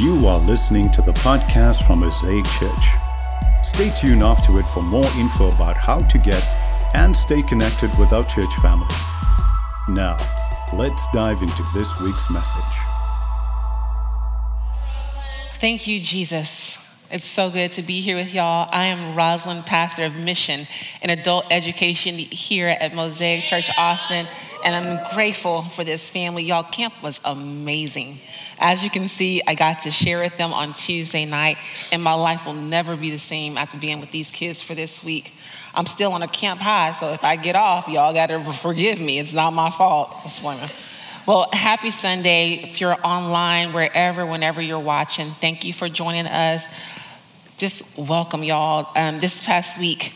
You are listening to the podcast from Mosaic Church. Stay tuned after it for more info about how to get and stay connected with our church family. Now, let's dive into this week's message. Thank you, Jesus. It's so good to be here with y'all. I am Rosalind, pastor of mission and adult education here at Mosaic Church Austin, and I'm grateful for this family. Y'all, camp was amazing. As you can see, I got to share with them on Tuesday night, and my life will never be the same after being with these kids for this week. I'm still on a camp high, so if I get off, y'all got to forgive me. It's not my fault. Well, happy Sunday. If you're online, wherever, whenever you're watching, thank you for joining us. Just welcome, y'all. Um, this past week,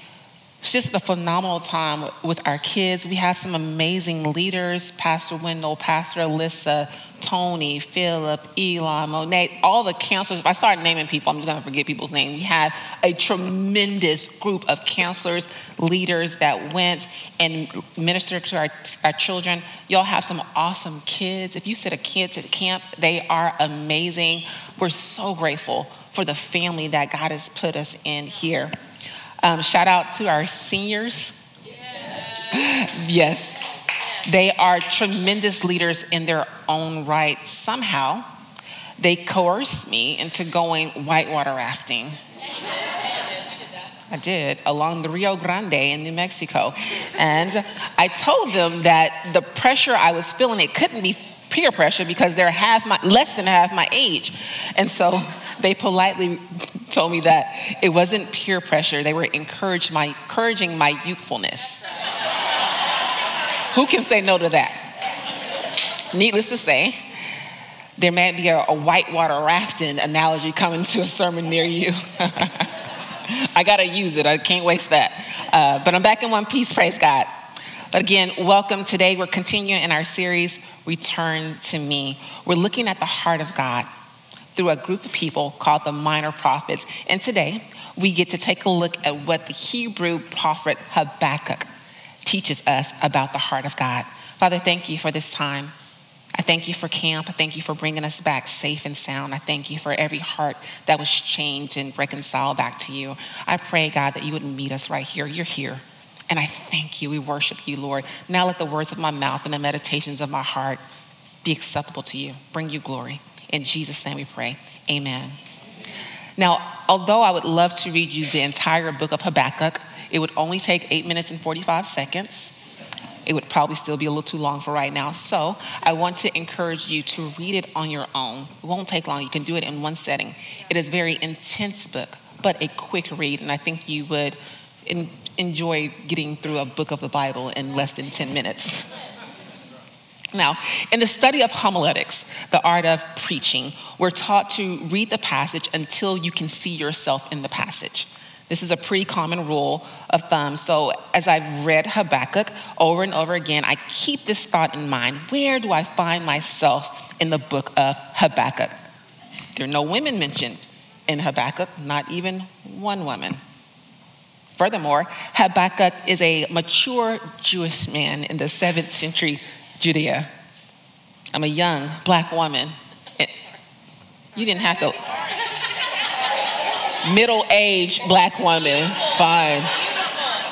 it's just a phenomenal time with our kids. We have some amazing leaders Pastor Wendell, Pastor Alyssa, Tony, Philip, Elon, Monet, all the counselors. If I start naming people, I'm just going to forget people's names. We had a tremendous group of counselors, leaders that went and ministered to our, our children. Y'all have some awesome kids. If you sit a kid to camp, they are amazing. We're so grateful for the family that God has put us in here. Um, shout out to our seniors. yes, they are tremendous leaders in their own right. Somehow, they coerced me into going whitewater rafting. I did along the Rio Grande in New Mexico. And I told them that the pressure I was feeling, it couldn't be peer pressure because they're half my, less than half my age. And so they politely told me that it wasn't peer pressure. They were encouraged my, encouraging my youthfulness. Who can say no to that? Needless to say, there might be a, a whitewater rafting analogy coming to a sermon near you. I gotta use it, I can't waste that. Uh, but I'm back in one piece, praise God. But again, welcome. Today we're continuing in our series, Return to Me. We're looking at the heart of God through a group of people called the Minor Prophets. And today, we get to take a look at what the Hebrew prophet Habakkuk teaches us about the heart of God. Father, thank you for this time. I thank you for camp. I thank you for bringing us back safe and sound. I thank you for every heart that was changed and reconciled back to you. I pray, God, that you would meet us right here. You're here. And I thank you. We worship you, Lord. Now let the words of my mouth and the meditations of my heart be acceptable to you. Bring you glory. In Jesus' name we pray. Amen. Now, although I would love to read you the entire book of Habakkuk, it would only take eight minutes and 45 seconds. It would probably still be a little too long for right now. So I want to encourage you to read it on your own. It won't take long. You can do it in one setting. It is a very intense book, but a quick read, and I think you would enjoy getting through a book of the Bible in less than 10 minutes. Now, in the study of homiletics, the art of preaching, we're taught to read the passage until you can see yourself in the passage. This is a pretty common rule of thumb. So, as I've read Habakkuk over and over again, I keep this thought in mind where do I find myself in the book of Habakkuk? There are no women mentioned in Habakkuk, not even one woman. Furthermore, Habakkuk is a mature Jewish man in the seventh century Judea. I'm a young black woman. You didn't have to. Middle aged black woman, fine.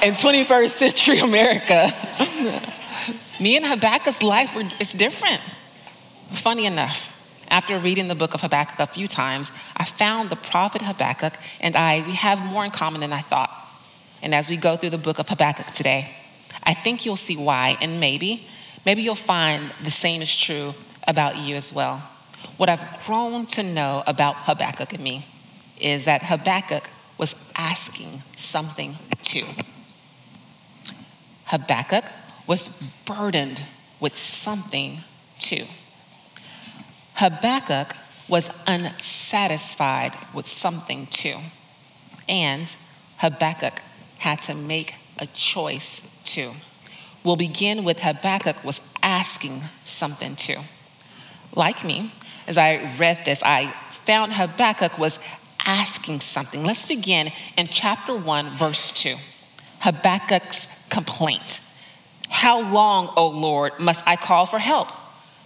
In 21st century America, me and Habakkuk's life, were, it's different. Funny enough, after reading the book of Habakkuk a few times, I found the prophet Habakkuk and I, we have more in common than I thought. And as we go through the book of Habakkuk today, I think you'll see why, and maybe maybe you'll find the same is true about you as well. What I've grown to know about Habakkuk and me is that Habakkuk was asking something too. Habakkuk was burdened with something too. Habakkuk was unsatisfied with something too. And Habakkuk had to make a choice too. We'll begin with Habakkuk was asking something too. Like me, as I read this, I found Habakkuk was asking something. Let's begin in chapter 1, verse 2. Habakkuk's complaint. How long, O Lord, must I call for help?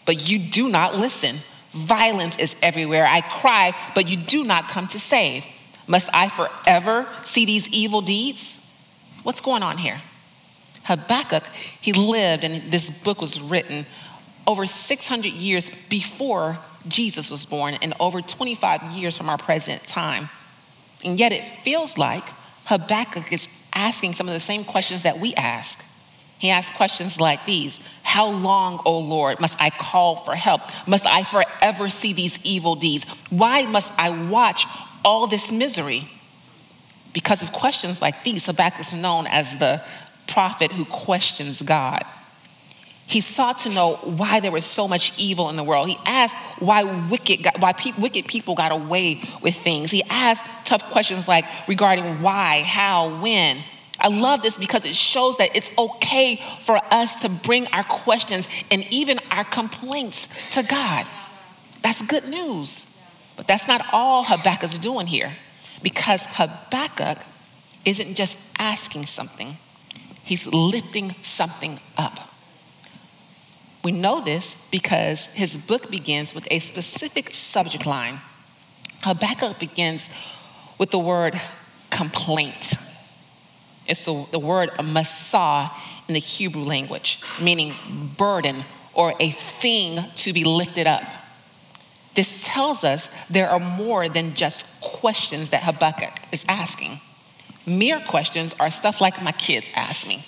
But you do not listen. Violence is everywhere. I cry, but you do not come to save. Must I forever see these evil deeds? What's going on here? Habakkuk, he lived, and this book was written over 600 years before Jesus was born and over 25 years from our present time. And yet it feels like Habakkuk is asking some of the same questions that we ask. He asks questions like these How long, O Lord, must I call for help? Must I forever see these evil deeds? Why must I watch all this misery? Because of questions like these, Habakkuk is known as the prophet who questions God. He sought to know why there was so much evil in the world. He asked why wicked, why pe- wicked people got away with things. He asked tough questions like regarding why, how, when. I love this because it shows that it's okay for us to bring our questions and even our complaints to God. That's good news. But that's not all Habakkuk's doing here because Habakkuk isn't just asking something, he's lifting something up. We know this because his book begins with a specific subject line. Habakkuk begins with the word complaint. It's the, the word masah in the Hebrew language, meaning burden or a thing to be lifted up. This tells us there are more than just questions that Habakkuk is asking. Mere questions are stuff like my kids ask me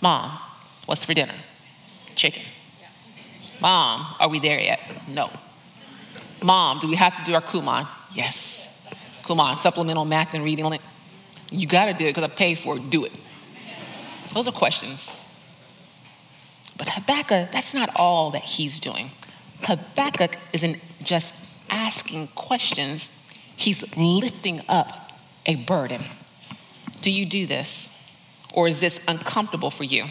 Mom, what's for dinner? Chicken. Mom, are we there yet? No. Mom, do we have to do our Kumon? Yes. Kumon, supplemental math and reading. You got to do it because I paid for it. Do it. Those are questions. But Habakkuk, that's not all that he's doing. Habakkuk isn't just asking questions, he's lifting up a burden. Do you do this? Or is this uncomfortable for you?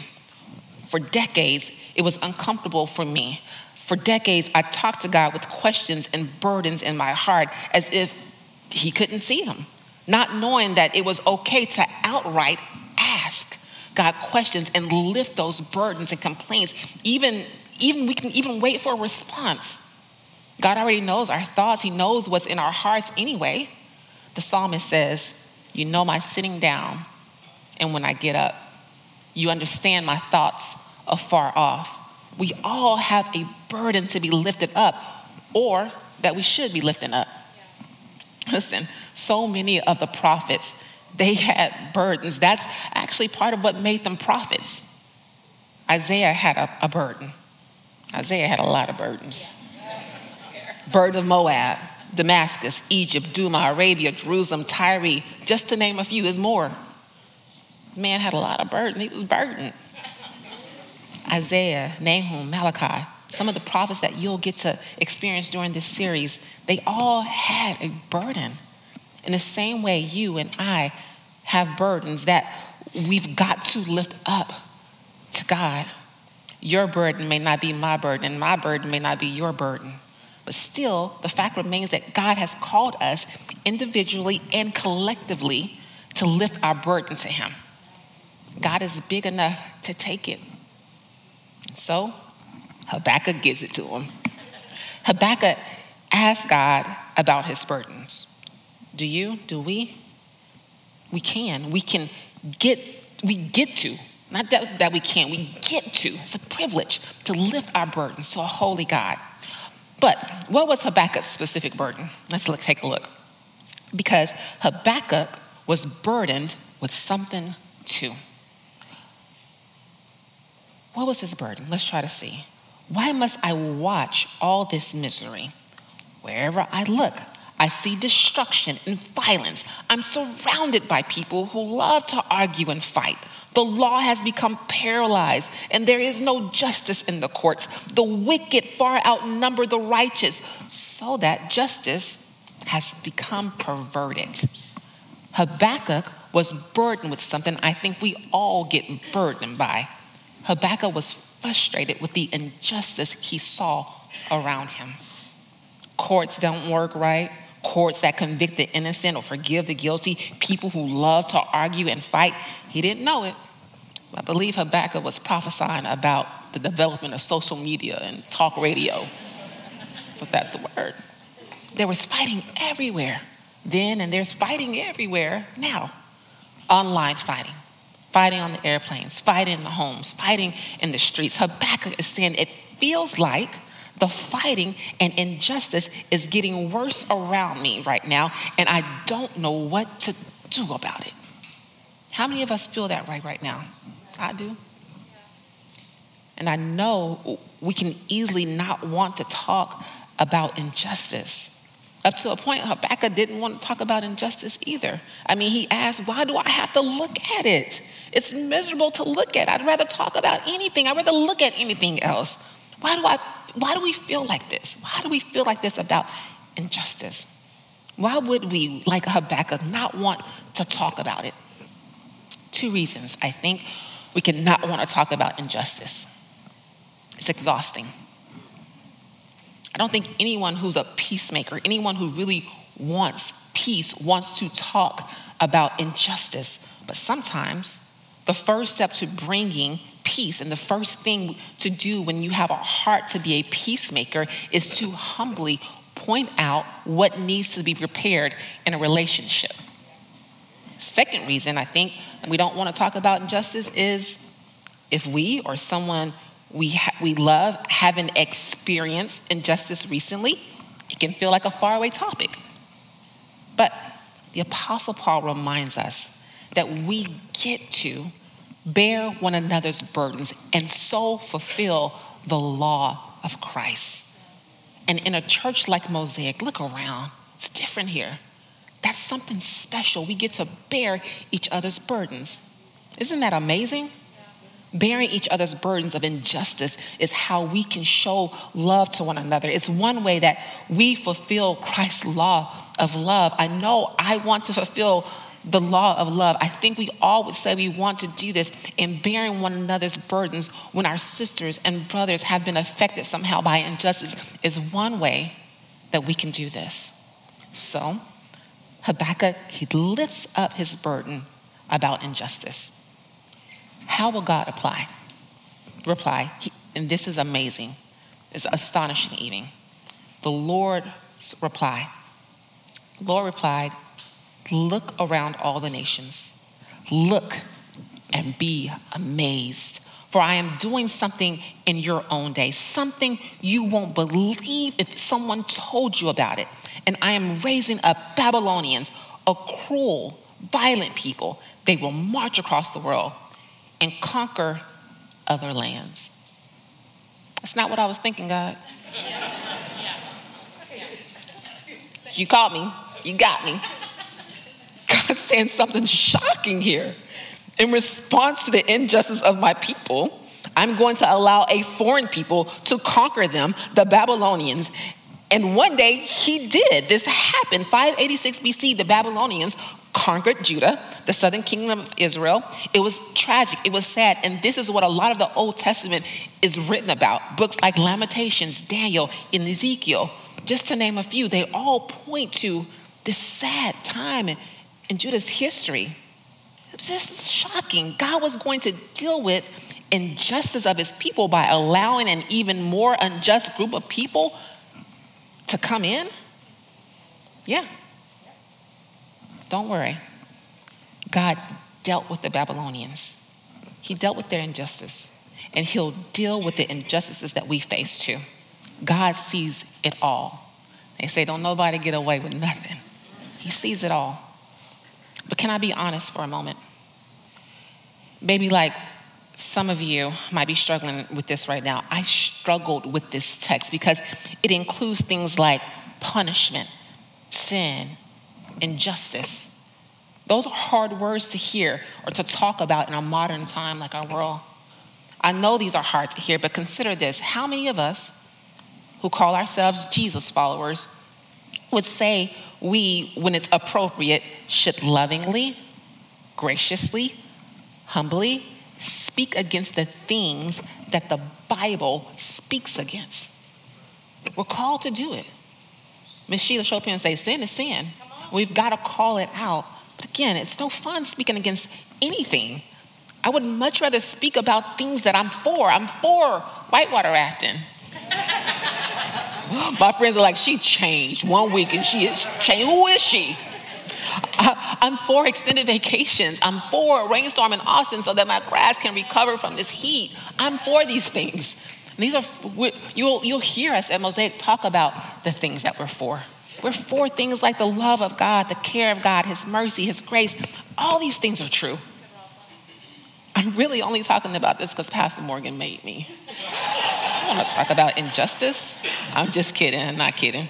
For decades, it was uncomfortable for me. For decades, I talked to God with questions and burdens in my heart as if He couldn't see them, not knowing that it was okay to outright ask God questions and lift those burdens and complaints. Even, even we can even wait for a response. God already knows our thoughts, He knows what's in our hearts anyway. The psalmist says, You know my sitting down and when I get up. You understand my thoughts afar off. We all have a burden to be lifted up or that we should be lifting up. Listen, so many of the prophets, they had burdens. That's actually part of what made them prophets. Isaiah had a, a burden. Isaiah had a lot of burdens. Burden of Moab, Damascus, Egypt, Dumah, Arabia, Jerusalem, Tyre, just to name a few, is more. Man had a lot of burden. He was burdened. Isaiah, Nahum, Malachi, some of the prophets that you'll get to experience during this series, they all had a burden. In the same way, you and I have burdens that we've got to lift up to God. Your burden may not be my burden, and my burden may not be your burden. But still, the fact remains that God has called us individually and collectively to lift our burden to Him. God is big enough to take it. So Habakkuk gives it to him. Habakkuk asks God about his burdens. Do you? Do we? We can. We can get, we get to, not that, that we can, we get to. It's a privilege to lift our burdens to a holy God. But what was Habakkuk's specific burden? Let's look, take a look. Because Habakkuk was burdened with something too. What was his burden? Let's try to see. Why must I watch all this misery? Wherever I look, I see destruction and violence. I'm surrounded by people who love to argue and fight. The law has become paralyzed, and there is no justice in the courts. The wicked far outnumber the righteous, so that justice has become perverted. Habakkuk was burdened with something I think we all get burdened by Habakkuk was frustrated with the injustice he saw around him. Courts don't work right. Courts that convict the innocent or forgive the guilty, people who love to argue and fight. He didn't know it. I believe Habakkuk was prophesying about the development of social media and talk radio. So that's a word. There was fighting everywhere then, and there's fighting everywhere now. Online fighting, fighting on the airplanes, fighting in the homes, fighting in the streets. Habakkuk is saying it feels like the fighting and injustice is getting worse around me right now, and I don't know what to do about it. How many of us feel that right right now? I do. And I know we can easily not want to talk about injustice. Up to a point, Habakkuk didn't want to talk about injustice either. I mean, he asked, Why do I have to look at it? It's miserable to look at. I'd rather talk about anything, I'd rather look at anything else. Why do, I, why do we feel like this? Why do we feel like this about injustice? Why would we, like Habakkuk, not want to talk about it? Two reasons I think we cannot want to talk about injustice. It's exhausting. I don't think anyone who's a peacemaker, anyone who really wants peace, wants to talk about injustice. But sometimes the first step to bringing peace and the first thing to do when you have a heart to be a peacemaker is to humbly point out what needs to be repaired in a relationship. Second reason I think we don't want to talk about injustice is if we or someone we, ha- we love haven't experienced injustice recently, it can feel like a faraway topic. But the Apostle Paul reminds us that we get to bear one another's burdens and so fulfill the law of Christ. And in a church like Mosaic, look around, it's different here. That's something special. We get to bear each other's burdens. Isn't that amazing? Bearing each other's burdens of injustice is how we can show love to one another. It's one way that we fulfill Christ's law of love. I know I want to fulfill the law of love. I think we all would say we want to do this in bearing one another's burdens when our sisters and brothers have been affected somehow by injustice is one way that we can do this. So, Habakkuk, he lifts up his burden about injustice. How will God apply? Reply, he, and this is amazing. It's astonishing, even. The Lord's reply. Lord replied, Look around all the nations. Look and be amazed. For I am doing something in your own day, something you won't believe if someone told you about it. And I am raising up Babylonians, a cruel, violent people. They will march across the world and conquer other lands. That's not what I was thinking, God. You caught me. You got me. God's saying something shocking here. In response to the injustice of my people, I'm going to allow a foreign people to conquer them, the Babylonians. And one day he did. This happened. 586 BC, the Babylonians conquered Judah, the southern kingdom of Israel. It was tragic, it was sad. And this is what a lot of the Old Testament is written about. Books like Lamentations, Daniel, and Ezekiel, just to name a few, they all point to this sad time in, in Judah's history. This is shocking. God was going to deal with injustice of his people by allowing an even more unjust group of people to come in? Yeah, don't worry. God dealt with the Babylonians, He dealt with their injustice, and He'll deal with the injustices that we face too. God sees it all. They say, Don't nobody get away with nothing. He sees it all. But can I be honest for a moment? Maybe like some of you might be struggling with this right now. I struggled with this text because it includes things like punishment, sin, injustice. Those are hard words to hear or to talk about in a modern time like our world. I know these are hard to hear, but consider this. How many of us who call ourselves Jesus followers would say we, when it's appropriate, should lovingly, graciously, humbly speak against the things that the Bible speaks against? We're called to do it. Miss Sheila Chopin say, sin is sin. We've got to call it out. But again, it's no fun speaking against anything. I would much rather speak about things that I'm for. I'm for whitewater rafting. My friends are like, she changed one week and she is changed. Who is she? I, am for extended vacations. I'm for a rainstorm in Austin so that my grass can recover from this heat. I'm for these things. these are, you'll, you'll hear us at Mosaic talk about the things that we're for. We're for things like the love of God, the care of God, His mercy, His grace. All these things are true. I'm really only talking about this because Pastor Morgan made me. I want to talk about injustice. I'm just kidding. I'm not kidding.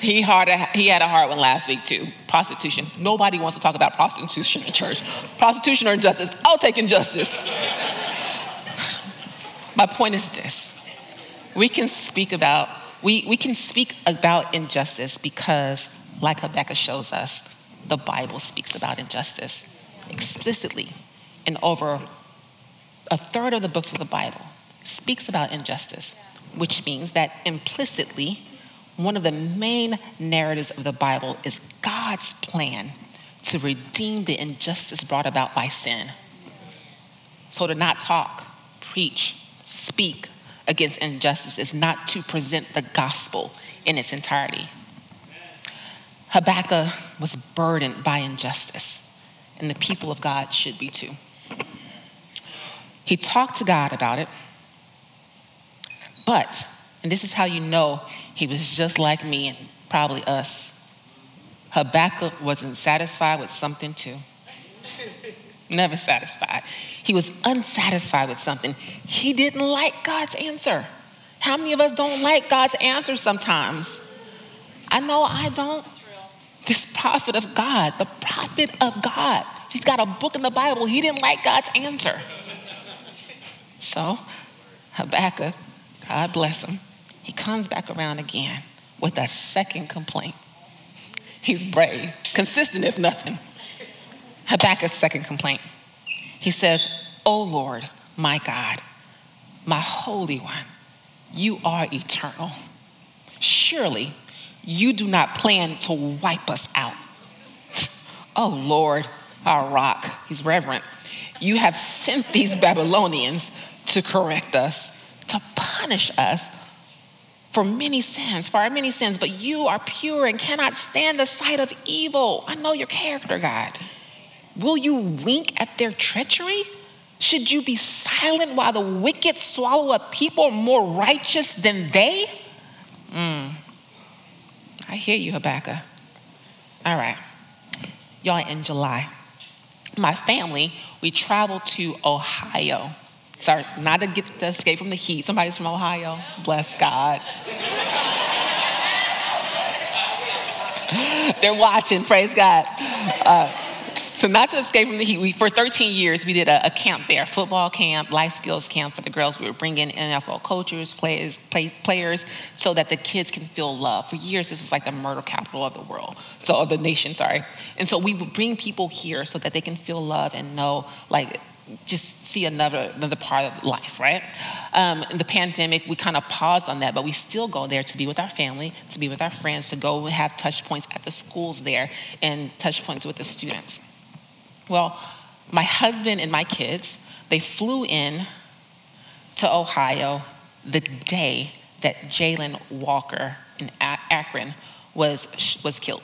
he, hard, he had a hard one last week too. Prostitution. Nobody wants to talk about prostitution in church. Prostitution or injustice? I'll take injustice. My point is this we can speak about we, we can speak about injustice because like habakkuk shows us the bible speaks about injustice explicitly in over a third of the books of the bible speaks about injustice which means that implicitly one of the main narratives of the bible is god's plan to redeem the injustice brought about by sin so to not talk preach speak against injustice is not to present the gospel in its entirety. Habakkuk was burdened by injustice, and the people of God should be too. He talked to God about it, but, and this is how you know he was just like me and probably us, Habakkuk wasn't satisfied with something too. Never satisfied. He was unsatisfied with something. He didn't like God's answer. How many of us don't like God's answer sometimes? I know I don't. This prophet of God, the prophet of God, he's got a book in the Bible. He didn't like God's answer. So, Habakkuk, God bless him, he comes back around again with a second complaint. He's brave, consistent if nothing. Habakkuk's second complaint. He says, O Lord, my God, my Holy One, you are eternal. Surely you do not plan to wipe us out. oh Lord, our rock, he's reverent. You have sent these Babylonians to correct us, to punish us for many sins, for our many sins, but you are pure and cannot stand the sight of evil. I know your character, God. Will you wink at their treachery? Should you be silent while the wicked swallow up people more righteous than they? Mm. I hear you, Habakkuk. All right. Y'all, in July, my family, we traveled to Ohio. Sorry, not to get to escape from the heat. Somebody's from Ohio. Bless God. They're watching, praise God. Uh, so not to escape from the heat, we, for 13 years, we did a, a, camp there, football camp, life skills camp for the girls. We would bring in NFL coaches, players, play, players, so that the kids can feel love. For years, this is like the murder capital of the world, so of the nation, sorry. And so we would bring people here so that they can feel love and know, like, just see another another part of life, right? Um, in the pandemic, we kind of paused on that, but we still go there to be with our family, to be with our friends, to go and have touch points at the schools there, and touch points with the students. Well, my husband and my kids, they flew in to Ohio the day that Jayland Walker in Akron was, was killed.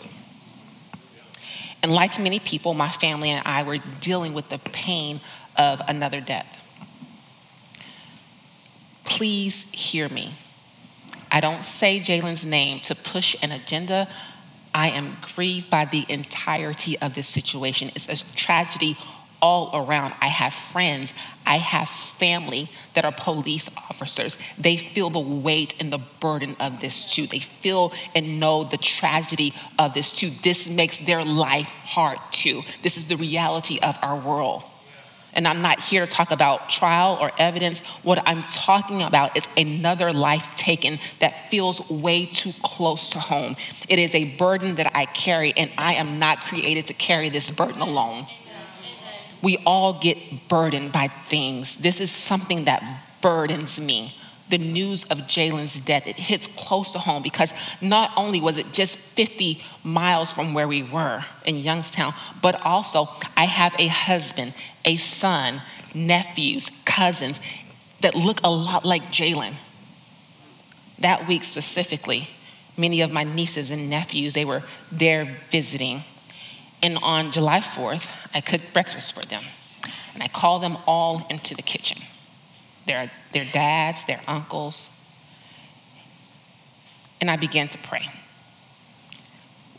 And like many people, my family and I were dealing with the pain of another death. Please hear me. I don't say Jayland's name to push an agenda I am grieved by the entirety of this situation. It's a tragedy all around. I have friends, I have family that are police officers. They feel the weight and the burden of this too. They feel and know the tragedy of this too. This makes their life hard too. This is the reality of our world. And I'm not here to talk about trial or evidence. What I'm talking about is another life taken that feels way too close to home. It is a burden that I carry, and I am not created to carry this burden alone. We all get burdened by things. This is something that burdens me the news of Jayland's death, it hits close to home because not only was it just 50 miles from where we were in Youngstown, but also I have a husband, a son, nephews, cousins. that look a lot like Jalen. That week specifically, many of my nieces and nephews, they were there visiting. And on July 4th, I cooked breakfast for them. And I called them all into the kitchen. Their, their dads, their uncles. And I began to pray.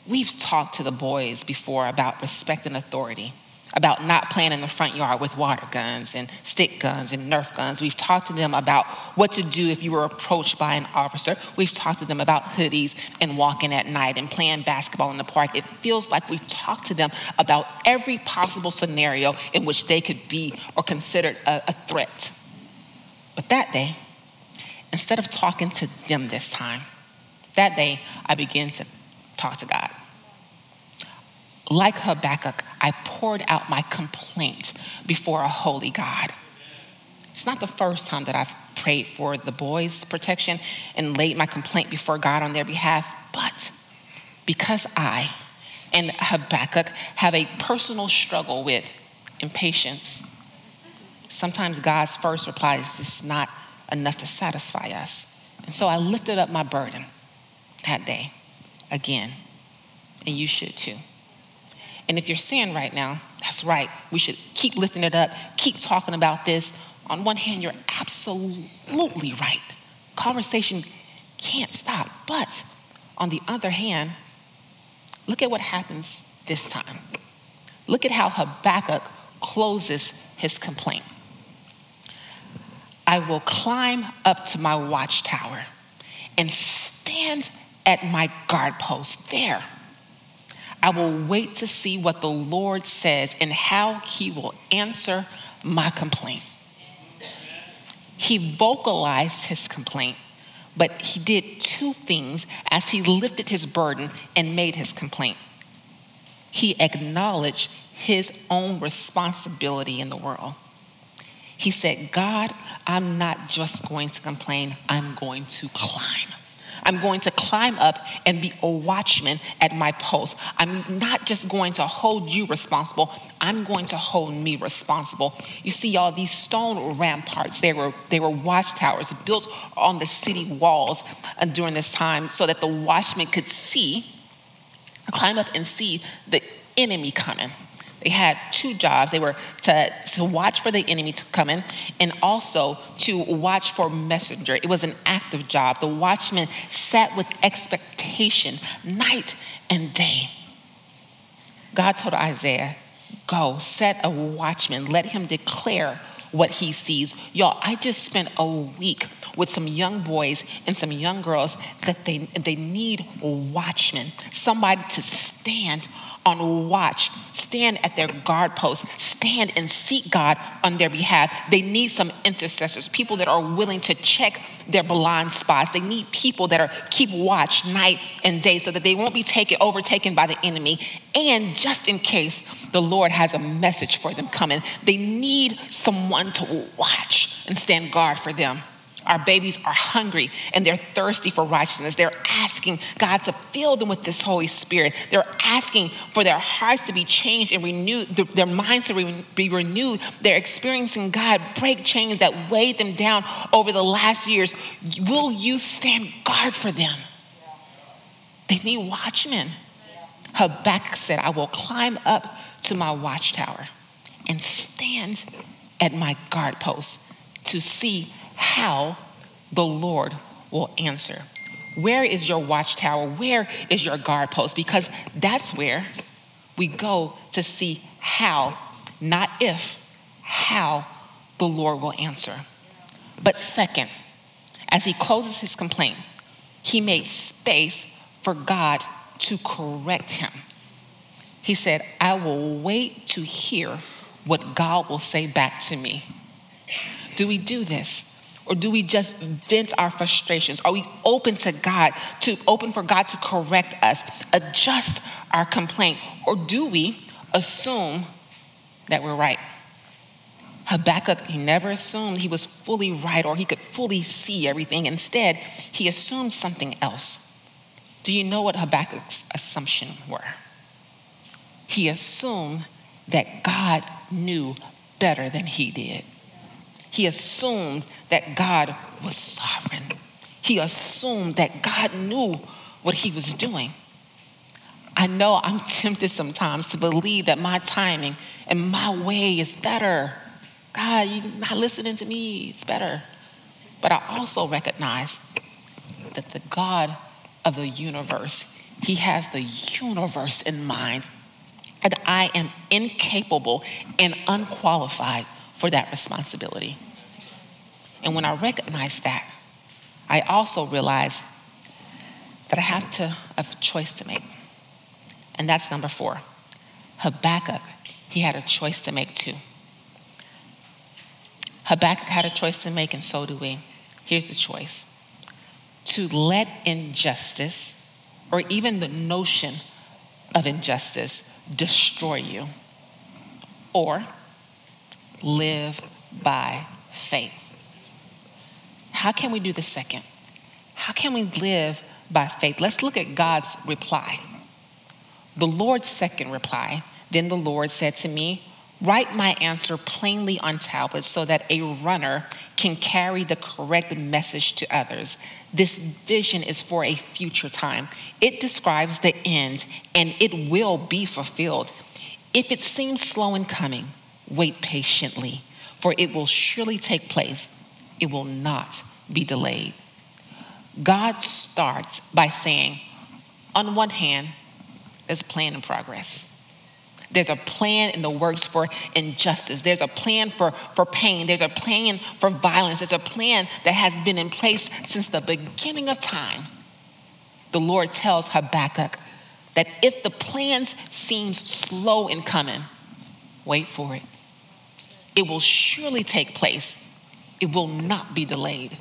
We've talked to the boys before about respecting authority about not playing in the front yard with water guns and stick guns and Nerf guns. We've talked to them about what to do if you were approached by an officer. We've talked to them about hoodies and walking at night and playing basketball in the park. It feels like we've talked to them about every possible scenario in which they could be or considered a, a threat. But that day, instead of talking to them this time, that day I began to talk to God like Habakkuk, I poured out my complaint before a holy God. It's not the first time that I've prayed for the boys' protection and laid my complaint before God on their behalf, but because I and Habakkuk have a personal struggle with impatience, sometimes God's first reply is just not enough to satisfy us. And so I lifted up my burden that day again, and you should too. And if you're saying right now, that's right, we should keep lifting it up, keep talking about this. On one hand, you're absolutely right. Conversation can't stop. But on the other hand, look at what happens this time. Look at how Habakkuk closes his complaint. I will climb up to my watchtower and stand at my guard post there I will wait to see what the Lord says and how he will answer my complaint. He vocalized his complaint, but he did two things as he lifted his burden and made his complaint. He acknowledged his own responsibility in the world. He said, God, I'm not just going to complain, I'm going to climb. I'm going to climb up and be a watchman at my post. I'm not just going to hold you responsible, I'm going to hold me responsible. You see, all these stone ramparts, they were, they were watchtowers built on the city walls uh, during this time so that the watchman could see, climb up and see the enemy coming. They had two jobs. They were to, to watch for the enemy to come in and also to watch for messenger. It was an active job. The watchman sat with expectation night and day. God told Isaiah, Go, set a watchman, let him declare what he sees. Y'all, I just spent a week with some young boys and some young girls that they, they need a watchmen, somebody to stand on watch, stand at their guard post, stand and seek God on their behalf. They need some intercessors, people that are willing to check their blind spots. They need people that are keep watch night and day so that they won't be taken overtaken by the enemy. And just in case the Lord has a message for them coming, they need someone to watch and stand guard for them. Our babies are hungry and they're thirsty for righteousness. They're asking God to fill them with this Holy Spirit. They're asking for their hearts to be changed and renewed, their minds to be renewed. They're experiencing God break chains that weighed them down over the last years. Will you stand guard for them? They need watchmen. Habakkuk said, I will climb up to my watchtower and stand at my guard post to see how the Lord will answer. Where is your watchtower? Where is your guard post? Because that's where we go to see how, not if, how the Lord will answer. But second, as he closes his complaint, he made space for God to correct him. He said, I will wait to hear what God will say back to me. Do we do this? Or do we just vent our frustrations? Are we open to God, to open for God to correct us, adjust our complaint? Or do we assume that we're right? Habakkuk, he never assumed he was fully right or he could fully see everything. Instead, he assumed something else. Do you know what Habakkuk's assumption were? He assumed that God knew better than he did. He assumed that God was sovereign. He assumed that God knew what he was doing. I know I'm tempted sometimes to believe that my timing and my way is better. God, you're not listening to me, it's better. But I also recognize that the God of the universe, He has the universe in mind. And I am incapable and unqualified for that responsibility. And when I recognize that, I also realize that I have to have a choice to make. And that's number four. Habakkuk, he had a choice to make too. Habakkuk had a choice to make, and so do we. Here's the choice to let injustice or even the notion of injustice destroy you, or live by faith. How can we do the second? How can we live by faith? Let's look at God's reply. The Lord's second reply Then the Lord said to me, Write my answer plainly on tablets so that a runner can carry the correct message to others. This vision is for a future time. It describes the end and it will be fulfilled. If it seems slow in coming, wait patiently, for it will surely take place. It will not be delayed. God starts by saying, on one hand, there's a plan in progress. There's a plan in the works for injustice. There's a plan for, for pain. There's a plan for violence. There's a plan that has been in place since the beginning of time. The Lord tells Habakkuk that if the plans seem slow in coming, wait for it. It will surely take place. It will not be delayed.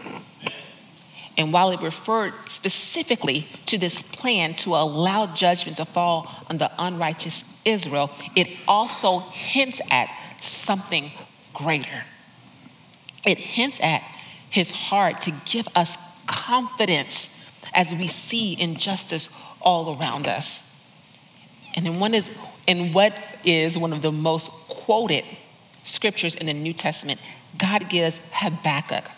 And while it referred specifically to this plan to allow judgment to fall on the unrighteous Israel, it also hints at something greater. It hints at his heart to give us confidence as we see injustice all around us. And in, one is, in what is one of the most quoted scriptures in the New Testament, God gives Habakkuk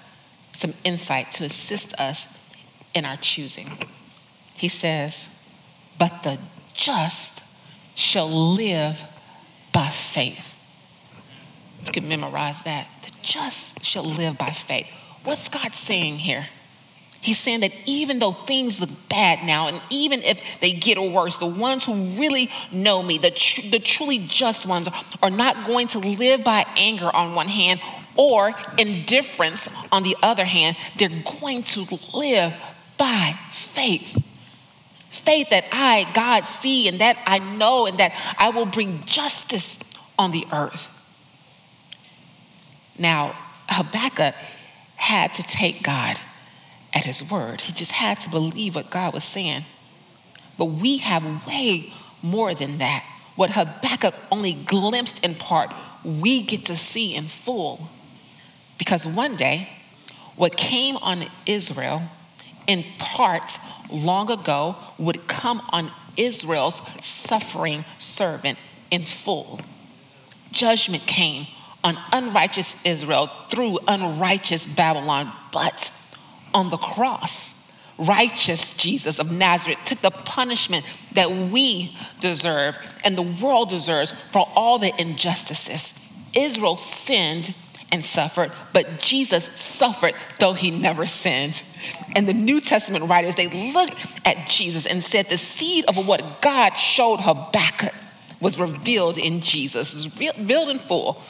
some insight to assist us in our choosing. He says, But the just shall live by faith. You can memorize that. The just shall live by faith. What's God saying here? He's saying that even though things look bad now, and even if they get worse, the ones who really know me, the, tr- the truly just ones, are not going to live by anger on one hand or indifference on the other hand. They're going to live by faith. Faith that I, God, see and that I know and that I will bring justice on the earth. Now, Habakkuk had to take God at his word. He just had to believe what God was saying. But we have way more than that. What Habakkuk only glimpsed in part, we get to see in full. Because one day, what came on Israel in part long ago would come on Israel's suffering servant in full. Judgment came on unrighteous Israel through unrighteous Babylon, but on the cross, righteous Jesus of Nazareth took the punishment that we deserve and the world deserves for all the injustices. Israel sinned and suffered, but Jesus suffered though he never sinned. And the New Testament writers, they looked at Jesus and said the seed of what God showed Habakkuk was revealed in Jesus, was revealed in full.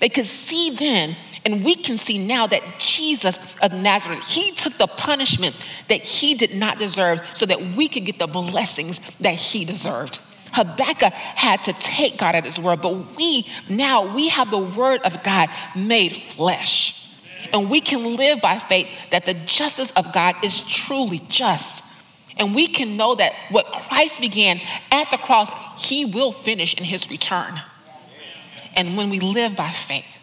They could see then and we can see now that Jesus of Nazareth, he took the punishment that he did not deserve so that we could get the blessings that he deserved. Habakkuk had to take God at his word, but we now we have the word of God made flesh. And we can live by faith that the justice of God is truly just. And we can know that what Christ began at the cross, he will finish in his return. And when we live by faith,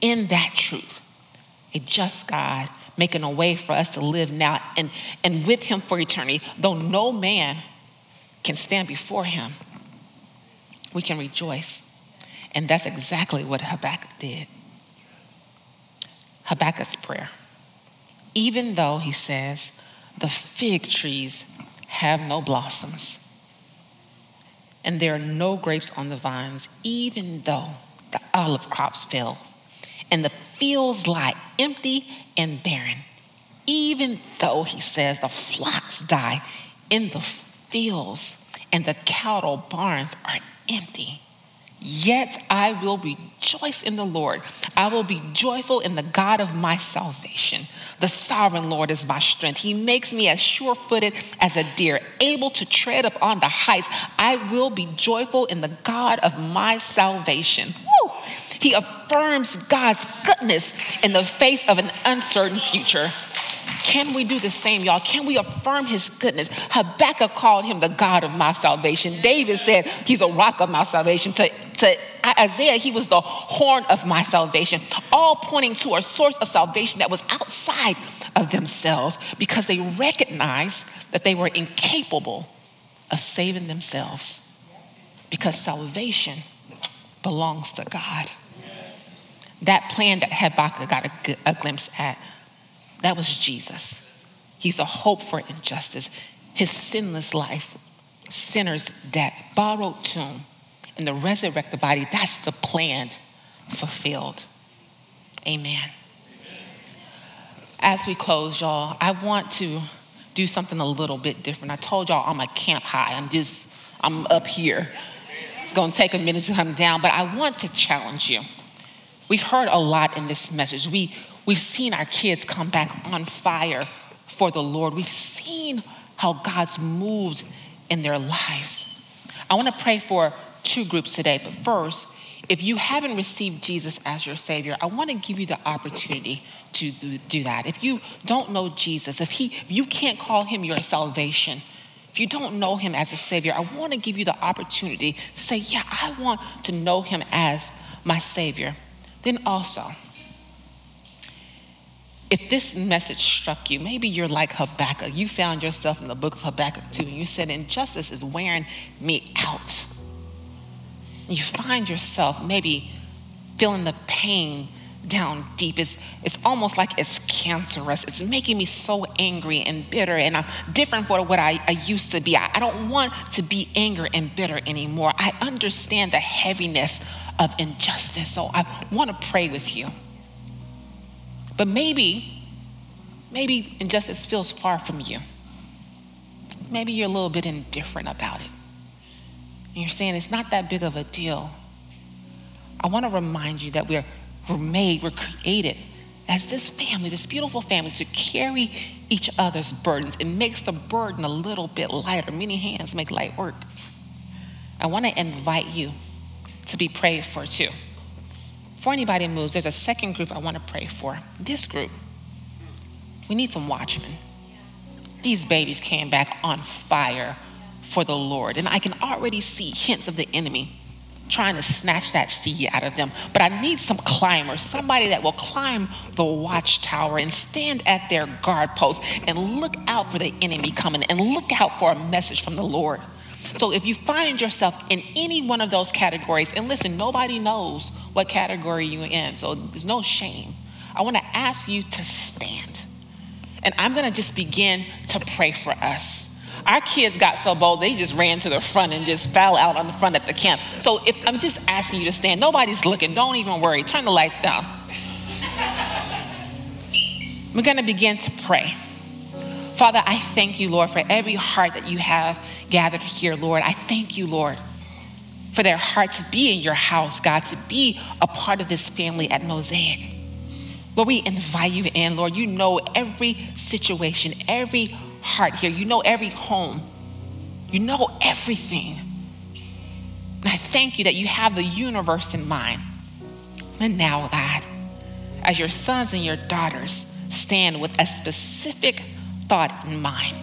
in that truth, a just God making a way for us to live now and, and with him for eternity, though no man can stand before him, we can rejoice. And that's exactly what Habakkuk did. Habakkuk's prayer. Even though, he says, the fig trees have no blossoms and there are no grapes on the vines, even though the olive crops fail and the fields lie empty and barren, even though, he says, the flocks die in the fields and the cattle barns are empty. Yet I will rejoice in the Lord. I will be joyful in the God of my salvation. The sovereign Lord is my strength. He makes me as sure footed as a deer, able to tread upon the heights. I will be joyful in the God of my salvation. Woo! He affirms God's goodness in the face of an uncertain future. Can we do the same, y'all? Can we affirm his goodness? Habakkuk called him the God of my salvation. David said he's a rock of my salvation. To, to Isaiah, he was the horn of my salvation, all pointing to a source of salvation that was outside of themselves because they recognized that they were incapable of saving themselves because salvation belongs to God. That plan that Habakkuk got a, a glimpse at that was Jesus. He's the hope for injustice. His sinless life, sinner's debt, borrowed tomb, and the resurrected body, that's the plan fulfilled. Amen. As we close, y'all, I want to do something a little bit different. I told y'all I'm a camp high. I'm just, I'm up here. It's to take a minute to come down, but I want to challenge you. We've heard a lot in this message. We, We've seen our kids come back on fire for the Lord. We've seen how God's moved in their lives. I want to pray for two groups today, but first, if you haven't received Jesus as your Savior, I want to give you the opportunity to do that. If you don't know Jesus, if, he, if you can't call Him your salvation, if you don't know Him as a Savior, I want to give you the opportunity to say, Yeah, I want to know Him as my Savior. Then also, if this message struck you, maybe you're like Habakkuk. You found yourself in the book of Habakkuk 2, and you said, Injustice is wearing me out. You find yourself maybe feeling the pain down deep. It's, it's almost like it's cancerous. It's making me so angry and bitter, and I'm different from what I, I used to be. I, I don't want to be angry and bitter anymore. I understand the heaviness of injustice, so I want to pray with you. But maybe, maybe injustice feels far from you. Maybe you're a little bit indifferent about it. And you're saying it's not that big of a deal. I want to remind you that we're, we're made, we're created as this family, this beautiful family, to carry each other's burdens. It makes the burden a little bit lighter. Many hands make light work. I want to invite you to be prayed for too before anybody moves, there's a second group I want to pray for. This group, we need some watchmen. These babies came back on fire for the Lord, and I can already see hints of the enemy trying to snatch that seed out of them. But I need some climbers, somebody that will climb the watchtower and stand at their guard post and look out for the enemy coming and look out for a message from the Lord. So if you find yourself in any one of those categories, and listen, nobody knows what category you're in, so there's no shame. I want to ask you to stand. And I'm going to just begin to pray for us. Our kids got so bold, they just ran to the front and just fell out on the front at the camp. So if I'm just asking you to stand, nobody's looking, don't even worry. Turn the lights down. We're going to begin to pray. Father, I thank you, Lord, for every heart that you have gathered here, Lord. I thank you, Lord, for their heart to be in your house, God, to be a part of this family at Mosaic. Lord, we invite you in, Lord. You know every situation, every heart here. You know every home. You know everything. And I thank you that you have the universe in mind. And now, God, as your sons and your daughters stand with a specific thought in mind.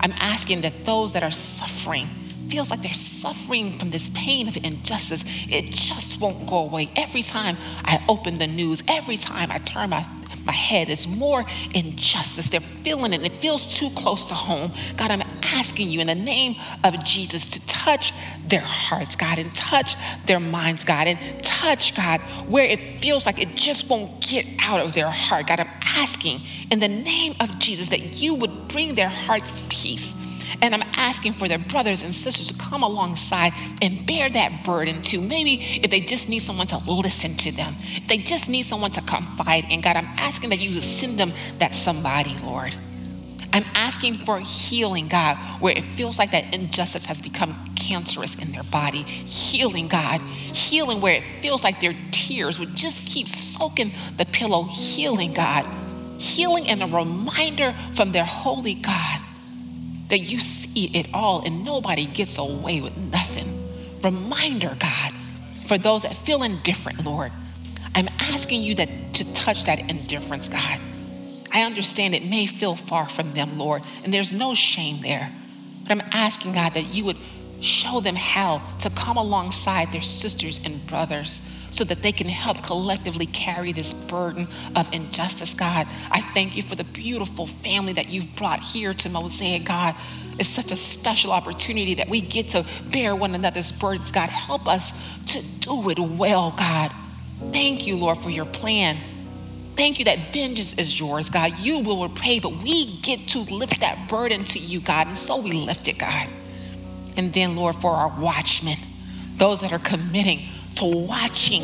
I'm asking that those that are suffering, feels like they're suffering from this pain of injustice, it just won't go away. Every time I open the news, every time I turn my, my head. It's more injustice. They're feeling it. It feels too close to home. God, I'm asking you in the name of Jesus to touch their hearts, God, and touch their minds, God, and touch, God, where it feels like it just won't get out of their heart. God, I'm asking in the name of Jesus that you would bring their hearts peace and I'm asking for their brothers and sisters to come alongside and bear that burden too. Maybe if they just need someone to listen to them, if they just need someone to confide in God, I'm asking that you would send them that somebody, Lord. I'm asking for healing, God, where it feels like that injustice has become cancerous in their body. Healing, God. Healing where it feels like their tears would just keep soaking the pillow. Healing, God. Healing and a reminder from their holy God that you see it all and nobody gets away with nothing. Reminder, God, for those that feel indifferent, Lord. I'm asking you that to touch that indifference, God. I understand it may feel far from them, Lord, and there's no shame there. But I'm asking, God, that you would show them how to come alongside their sisters and brothers so that they can help collectively carry this burden of injustice, God. I thank you for the beautiful family that you've brought here to Mosaic, God. It's such a special opportunity that we get to bear one another's burdens, God. Help us to do it well, God. Thank you, Lord, for your plan. Thank you that vengeance is yours, God. You will repay, but we get to lift that burden to you, God. And so we lift it, God. And then, Lord, for our watchmen, those that are committing to watching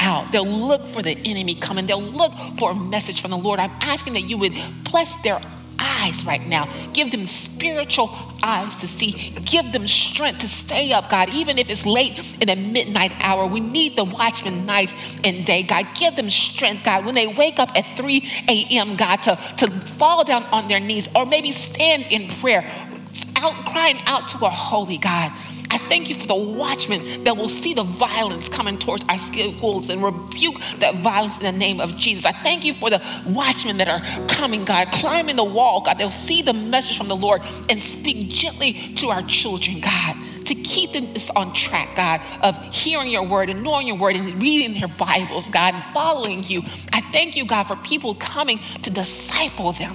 out. They'll look for the enemy coming. They'll look for a message from the Lord. I'm asking that you would bless their eyes right now. Give them spiritual eyes to see. Give them strength to stay up, God, even if it's late in the midnight hour. We need the watchman night and day, God. Give them strength, God, when they wake up at 3 a.m., God, to, to fall down on their knees or maybe stand in prayer, out crying out to a holy God. I thank you for the watchmen that will see the violence coming towards our schools and rebuke that violence in the name of Jesus. I thank you for the watchmen that are coming, God, climbing the wall, God. They'll see the message from the Lord and speak gently to our children, God to keep them on track, God, of hearing your word and knowing your word and reading their Bibles, God, and following you. I thank you, God, for people coming to disciple them.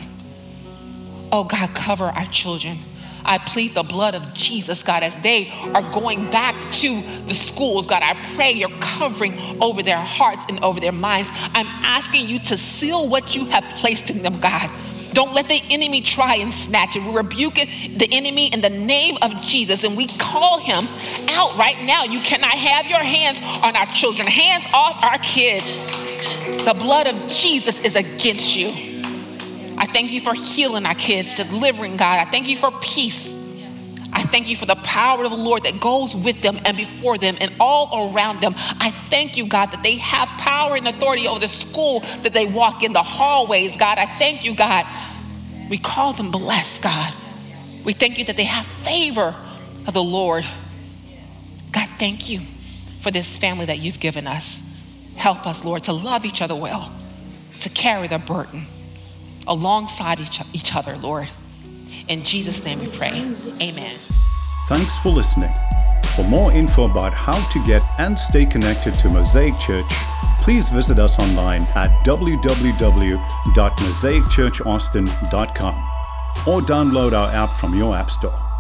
Oh, God, cover our children. I plead the blood of Jesus, God, as they are going back to the schools. God, I pray you're covering over their hearts and over their minds. I'm asking you to seal what you have placed in them, God. Don't let the enemy try and snatch it. We're rebuking the enemy in the name of Jesus and we call him out right now. You cannot have your hands on our children, hands off our kids. The blood of Jesus is against you. I thank you for healing our kids, delivering, God. I thank you for peace. I thank you for the power of the Lord that goes with them and before them and all around them. I thank you, God, that they have power and authority over the school that they walk in, the hallways, God. I thank you, God. We call them blessed, God. We thank you that they have favor of the Lord. God, thank you for this family that you've given us. Help us, Lord, to love each other well, to carry the burden alongside each, each other, Lord. In Jesus' name we pray. Amen. Thanks for listening. For more info about how to get and stay connected to Mosaic Church, please visit us online at www.mosaicchurchaustin.com or download our app from your App Store.